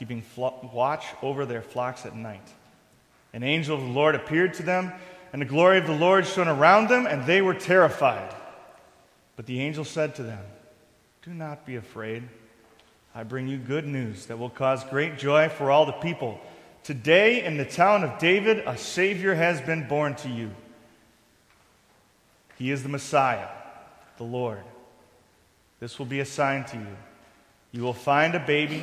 keeping watch over their flocks at night. An angel of the Lord appeared to them, and the glory of the Lord shone around them, and they were terrified. But the angel said to them, Do not be afraid. I bring you good news that will cause great joy for all the people. Today, in the town of David, a Savior has been born to you. He is the Messiah, the Lord. This will be a sign to you. You will find a baby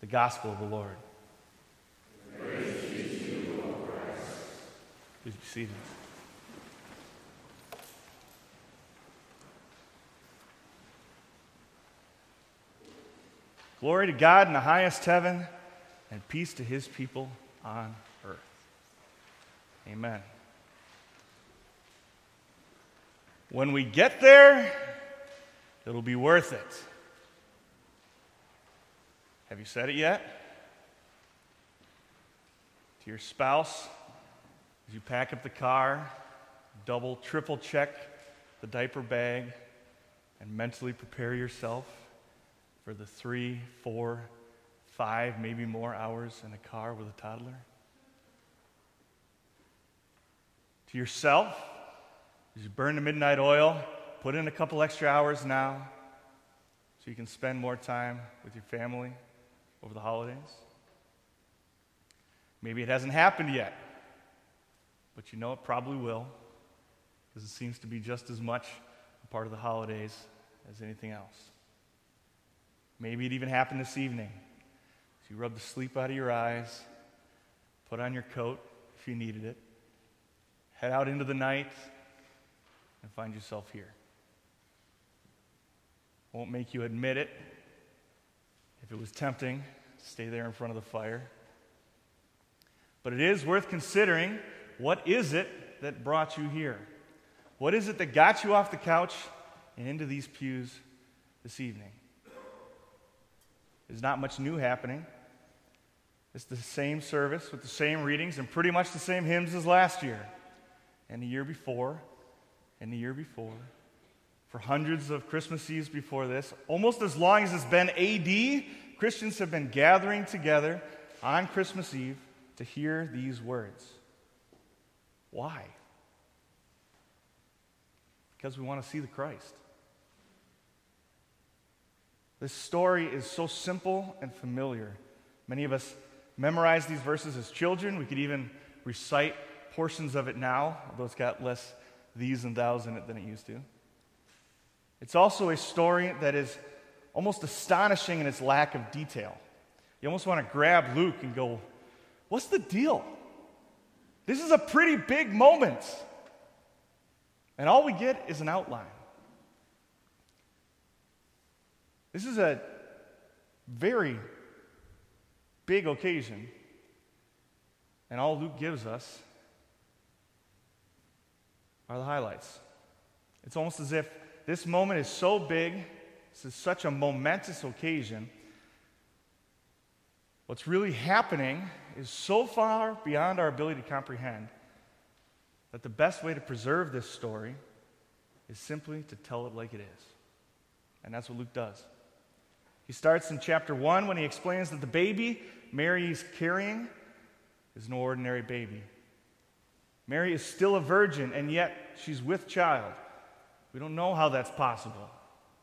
The gospel of the Lord. Please be seated. Glory to God in the highest heaven, and peace to his people on earth. Amen. When we get there, it'll be worth it. Have you said it yet? To your spouse, as you pack up the car, double, triple check the diaper bag, and mentally prepare yourself for the three, four, five, maybe more hours in a car with a toddler? To yourself, as you burn the midnight oil, put in a couple extra hours now so you can spend more time with your family over the holidays. Maybe it hasn't happened yet, but you know it probably will, because it seems to be just as much a part of the holidays as anything else. Maybe it even happened this evening. So you rub the sleep out of your eyes, put on your coat if you needed it, head out into the night, and find yourself here. Won't make you admit it, if it was tempting, stay there in front of the fire. But it is worth considering what is it that brought you here? What is it that got you off the couch and into these pews this evening? There's not much new happening. It's the same service with the same readings and pretty much the same hymns as last year, and the year before, and the year before. For hundreds of Christmas Eves before this, almost as long as it's been AD, Christians have been gathering together on Christmas Eve to hear these words. Why? Because we want to see the Christ. This story is so simple and familiar. Many of us memorized these verses as children. We could even recite portions of it now, although it's got less these and thous in it than it used to. It's also a story that is almost astonishing in its lack of detail. You almost want to grab Luke and go, What's the deal? This is a pretty big moment. And all we get is an outline. This is a very big occasion, and all Luke gives us are the highlights. It's almost as if this moment is so big, this is such a momentous occasion. What's really happening is so far beyond our ability to comprehend that the best way to preserve this story is simply to tell it like it is. And that's what Luke does. He starts in chapter 1 when he explains that the baby Mary is carrying is no ordinary baby. Mary is still a virgin, and yet she's with child. We don't know how that's possible.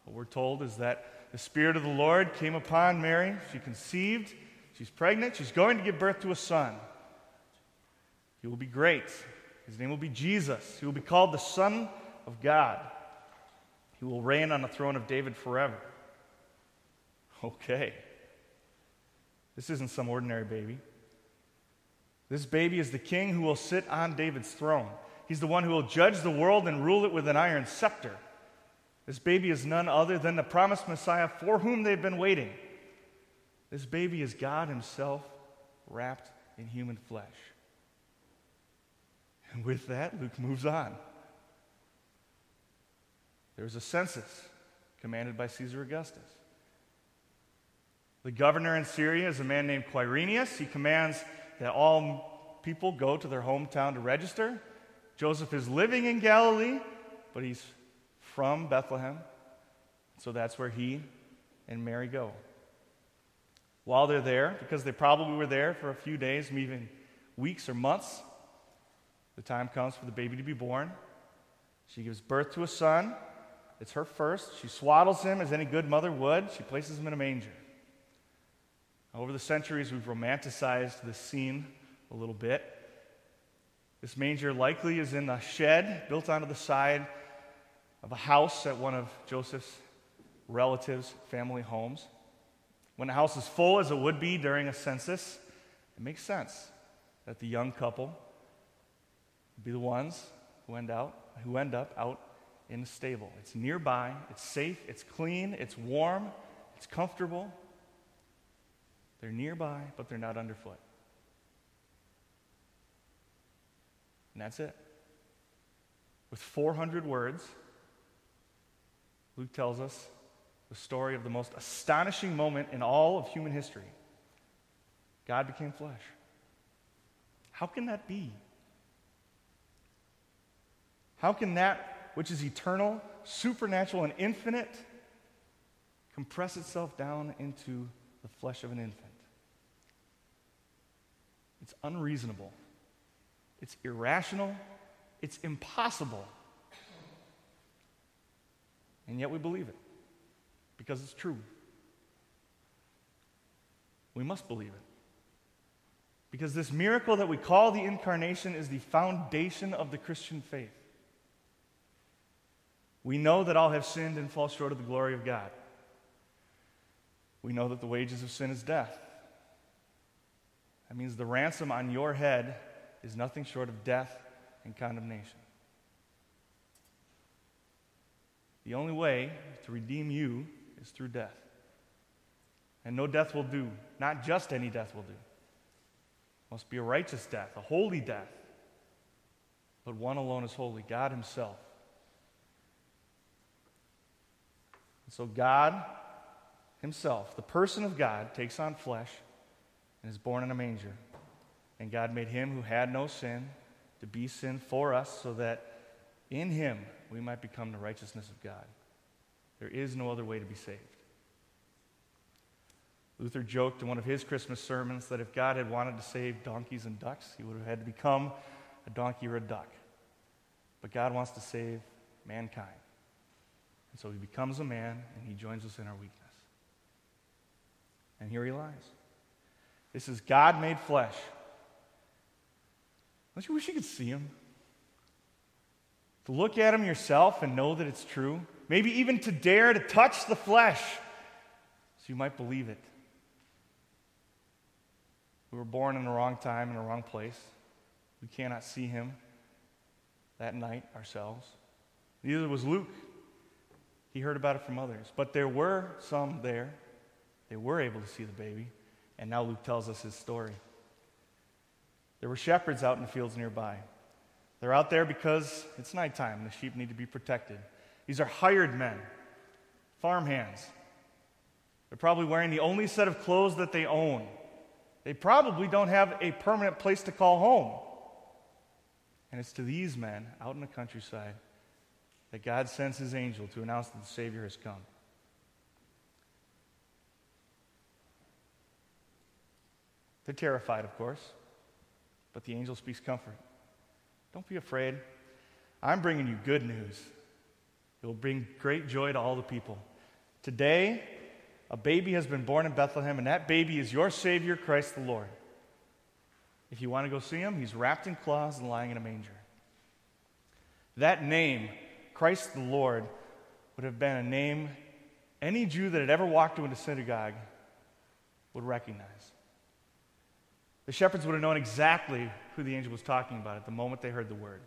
What we're told is that the Spirit of the Lord came upon Mary. She conceived. She's pregnant. She's going to give birth to a son. He will be great. His name will be Jesus. He will be called the Son of God. He will reign on the throne of David forever. Okay. This isn't some ordinary baby. This baby is the king who will sit on David's throne. He's the one who will judge the world and rule it with an iron scepter. This baby is none other than the promised Messiah for whom they've been waiting. This baby is God Himself wrapped in human flesh. And with that, Luke moves on. There's a census commanded by Caesar Augustus. The governor in Syria is a man named Quirinius. He commands that all people go to their hometown to register. Joseph is living in Galilee, but he's from Bethlehem. So that's where he and Mary go. While they're there, because they probably were there for a few days, maybe even weeks or months, the time comes for the baby to be born. She gives birth to a son. It's her first. She swaddles him as any good mother would. She places him in a manger. Over the centuries, we've romanticized this scene a little bit. This manger likely is in a shed built onto the side of a house at one of Joseph's relatives' family homes. When a house is full, as it would be during a census, it makes sense that the young couple be the ones who end, out, who end up out in the stable. It's nearby, it's safe, it's clean, it's warm, it's comfortable. They're nearby, but they're not underfoot. And that's it. With 400 words, Luke tells us the story of the most astonishing moment in all of human history God became flesh. How can that be? How can that which is eternal, supernatural, and infinite compress itself down into the flesh of an infant? It's unreasonable. It's irrational. It's impossible. And yet we believe it because it's true. We must believe it. Because this miracle that we call the incarnation is the foundation of the Christian faith. We know that all have sinned and fall short of the glory of God. We know that the wages of sin is death. That means the ransom on your head is nothing short of death and condemnation. The only way to redeem you is through death. And no death will do. Not just any death will do. It must be a righteous death, a holy death. But one alone is holy God Himself. And so God Himself, the person of God, takes on flesh and is born in a manger. And God made him who had no sin to be sin for us so that in him we might become the righteousness of God. There is no other way to be saved. Luther joked in one of his Christmas sermons that if God had wanted to save donkeys and ducks, he would have had to become a donkey or a duck. But God wants to save mankind. And so he becomes a man and he joins us in our weakness. And here he lies. This is God made flesh. Don't you wish you could see him? To look at him yourself and know that it's true. Maybe even to dare to touch the flesh so you might believe it. We were born in the wrong time, in the wrong place. We cannot see him that night ourselves. Neither was Luke. He heard about it from others. But there were some there. They were able to see the baby. And now Luke tells us his story. There were shepherds out in the fields nearby. They're out there because it's nighttime and the sheep need to be protected. These are hired men, farm hands. They're probably wearing the only set of clothes that they own. They probably don't have a permanent place to call home. And it's to these men out in the countryside that God sends his angel to announce that the Savior has come. They're terrified, of course, but the angel speaks comfort. Don't be afraid. I'm bringing you good news. It will bring great joy to all the people. Today, a baby has been born in Bethlehem, and that baby is your Savior, Christ the Lord. If you want to go see him, he's wrapped in cloths and lying in a manger. That name, Christ the Lord, would have been a name any Jew that had ever walked into a synagogue would recognize. The shepherds would have known exactly who the angel was talking about at the moment they heard the word.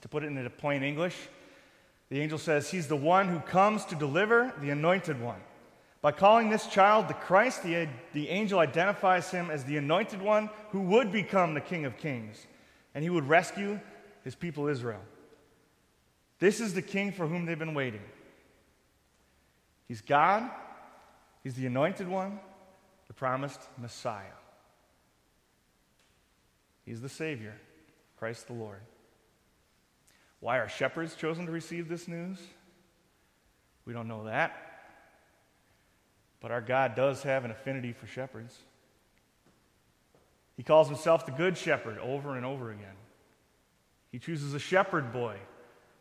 To put it into plain English, the angel says, He's the one who comes to deliver the anointed one. By calling this child the Christ, the, the angel identifies him as the anointed one who would become the King of Kings, and he would rescue his people Israel. This is the king for whom they've been waiting. He's God, he's the anointed one, the promised Messiah. He's the Savior, Christ the Lord. Why are shepherds chosen to receive this news? We don't know that. But our God does have an affinity for shepherds. He calls himself the Good Shepherd over and over again. He chooses a shepherd boy,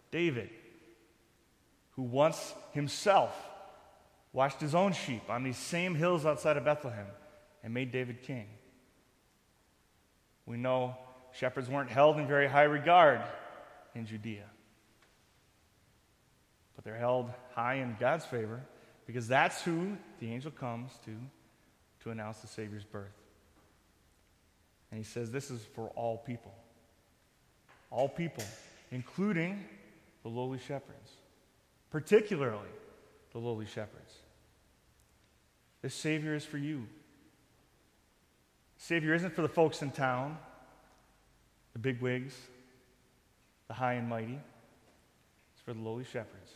David, who once himself watched his own sheep on these same hills outside of Bethlehem and made David king. We know shepherds weren't held in very high regard in Judea, but they're held high in God's favor because that's who the angel comes to to announce the Savior's birth. And he says this is for all people. All people, including the lowly shepherds, particularly the lowly shepherds. This Savior is for you. Savior isn't for the folks in town, the big wigs, the high and mighty. It's for the lowly shepherds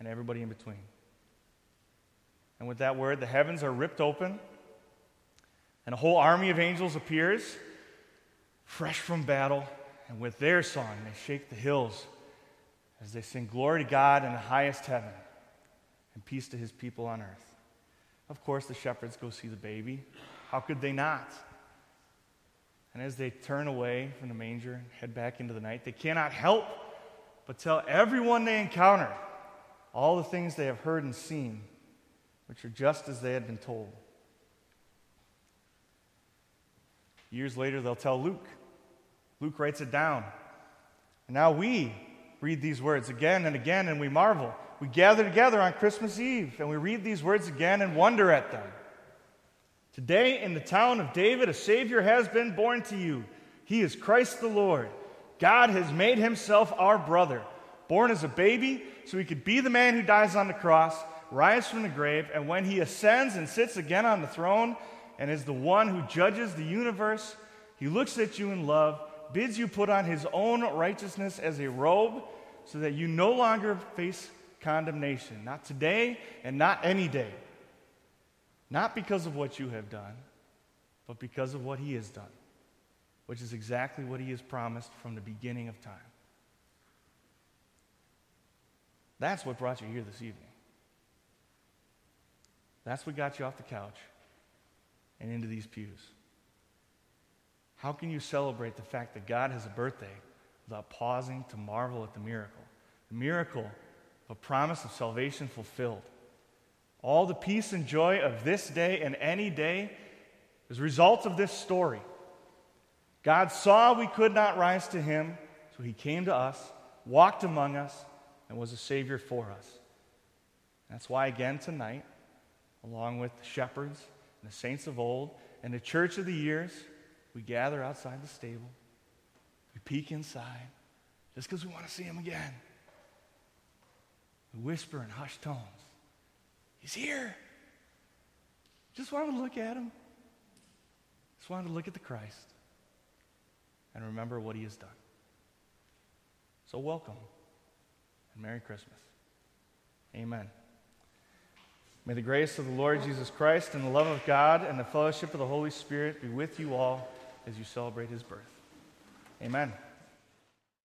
and everybody in between. And with that word, the heavens are ripped open, and a whole army of angels appears, fresh from battle, and with their song, they shake the hills as they sing glory to God in the highest heaven and peace to his people on earth. Of course, the shepherds go see the baby. How could they not? And as they turn away from the manger and head back into the night, they cannot help but tell everyone they encounter all the things they have heard and seen which are just as they had been told. Years later, they'll tell Luke. Luke writes it down. And now we read these words again and again and we marvel. We gather together on Christmas Eve and we read these words again and wonder at them. Today, in the town of David, a Savior has been born to you. He is Christ the Lord. God has made himself our brother, born as a baby so he could be the man who dies on the cross rise from the grave, and when he ascends and sits again on the throne and is the one who judges the universe, he looks at you in love, bids you put on his own righteousness as a robe, so that you no longer face condemnation. Not today and not any day. Not because of what you have done, but because of what he has done, which is exactly what he has promised from the beginning of time. That's what brought you here this evening. That's what got you off the couch and into these pews. How can you celebrate the fact that God has a birthday without pausing to marvel at the miracle? The miracle of a promise of salvation fulfilled. All the peace and joy of this day and any day is a result of this story. God saw we could not rise to him, so he came to us, walked among us, and was a Savior for us. That's why, again, tonight, along with the shepherds and the saints of old and the church of the years, we gather outside the stable. We peek inside just because we want to see him again. We whisper in hushed tones, He's here. Just wanted to look at him. Just wanted to look at the Christ and remember what he has done. So, welcome and Merry Christmas. Amen. May the grace of the Lord Jesus Christ and the love of God and the fellowship of the Holy Spirit be with you all as you celebrate his birth. Amen.